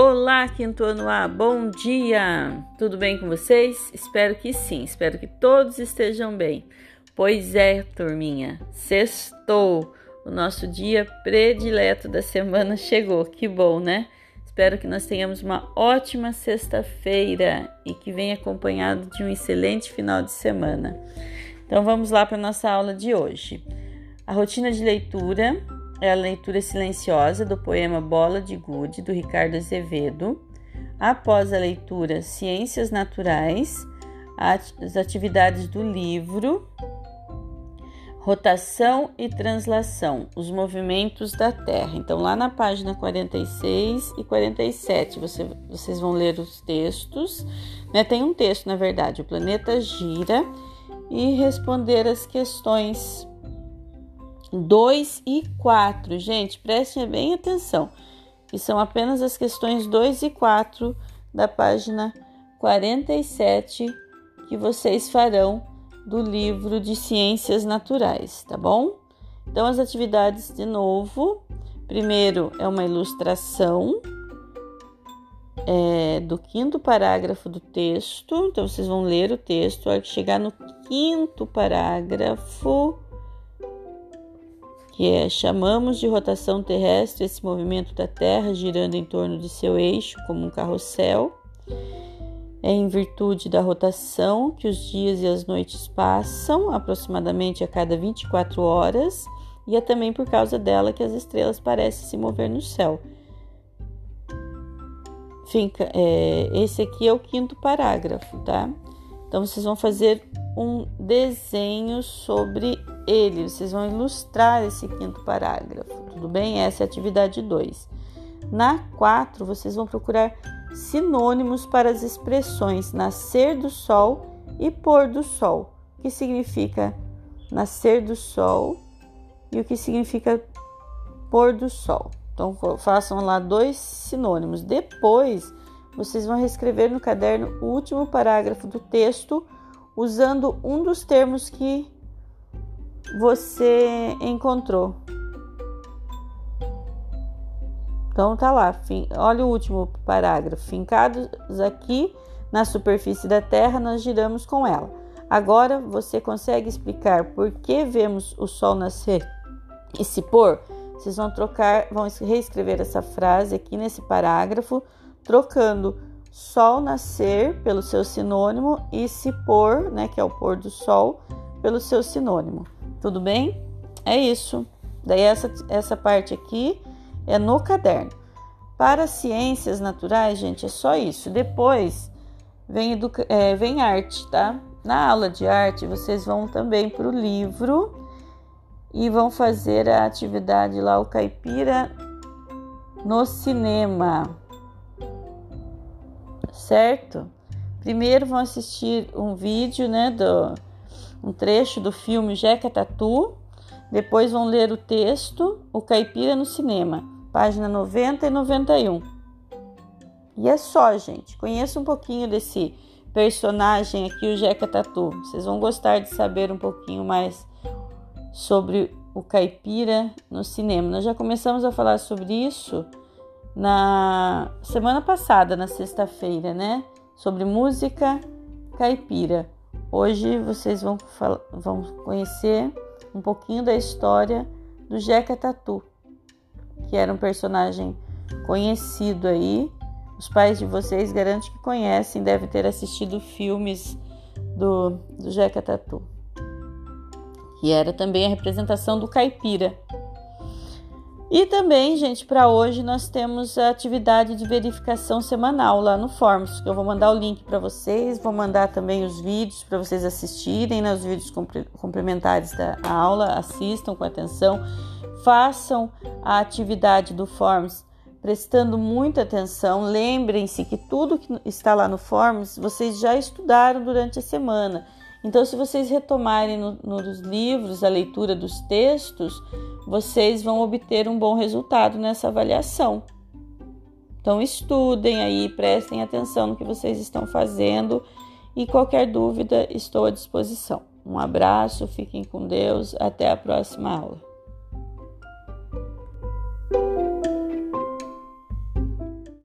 Olá, quinto ano A, bom dia! Tudo bem com vocês? Espero que sim, espero que todos estejam bem. Pois é, turminha, sextou! O nosso dia predileto da semana chegou, que bom, né? Espero que nós tenhamos uma ótima sexta-feira e que venha acompanhado de um excelente final de semana. Então vamos lá para a nossa aula de hoje. A rotina de leitura é a leitura silenciosa do poema Bola de Gude, do Ricardo Azevedo. Após a leitura, Ciências Naturais, as atividades do livro, rotação e translação, os movimentos da Terra. Então, lá na página 46 e 47, você, vocês vão ler os textos. Né? Tem um texto, na verdade, o planeta gira e responder as questões 2 e 4. Gente, prestem bem atenção, que são apenas as questões 2 e 4 da página 47 que vocês farão do livro de Ciências Naturais, tá bom? Então, as atividades de novo. Primeiro é uma ilustração é, do quinto parágrafo do texto. Então, vocês vão ler o texto. Ao chegar no quinto parágrafo, que é chamamos de rotação terrestre esse movimento da Terra girando em torno de seu eixo como um carrossel. É em virtude da rotação que os dias e as noites passam, aproximadamente a cada 24 horas, e é também por causa dela que as estrelas parecem se mover no céu. Fica, é, esse aqui é o quinto parágrafo, tá? Então vocês vão fazer um desenho sobre ele, vocês vão ilustrar esse quinto parágrafo, tudo bem? Essa é a atividade 2. Na 4, vocês vão procurar sinônimos para as expressões nascer do sol e pôr do sol, o que significa nascer do sol e o que significa pôr do sol. Então, façam lá dois sinônimos. Depois, vocês vão reescrever no caderno o último parágrafo do texto usando um dos termos que você encontrou. Então tá lá, olha o último parágrafo. Fincados aqui na superfície da Terra, nós giramos com ela. Agora você consegue explicar por que vemos o Sol nascer e se pôr? Vocês vão trocar, vão reescrever essa frase aqui nesse parágrafo trocando sol nascer pelo seu sinônimo e se pôr, né, que é o pôr do sol, pelo seu sinônimo. Tudo bem? É isso. Daí essa, essa parte aqui é no caderno. Para ciências naturais, gente, é só isso. Depois vem, educa é, vem arte, tá? Na aula de arte, vocês vão também para o livro e vão fazer a atividade lá, o caipira no cinema, certo? Primeiro vão assistir um vídeo, né, do um trecho do filme Jeca Tatu, depois vão ler o texto O Caipira no Cinema, página 90 e 91. E é só, gente. Conheça um pouquinho desse personagem aqui, o Jeca Tatu. Vocês vão gostar de saber um pouquinho mais sobre o caipira no cinema. Nós já começamos a falar sobre isso na semana passada, na sexta-feira, né? Sobre música caipira. Hoje vocês vão, vão conhecer um pouquinho da história do Jeca Tatu, que era um personagem conhecido aí. Os pais de vocês garanto que conhecem, devem ter assistido filmes do, do Jeca Tatu que era também a representação do caipira. E também, gente, para hoje nós temos a atividade de verificação semanal lá no Forms, que eu vou mandar o link para vocês, vou mandar também os vídeos para vocês assistirem, né, os vídeos complementares da aula, assistam com atenção, façam a atividade do Forms prestando muita atenção. Lembrem-se que tudo que está lá no Forms vocês já estudaram durante a semana. Então, se vocês retomarem no, nos livros a leitura dos textos, vocês vão obter um bom resultado nessa avaliação. Então, estudem aí, prestem atenção no que vocês estão fazendo e qualquer dúvida, estou à disposição. Um abraço, fiquem com Deus, até a próxima aula.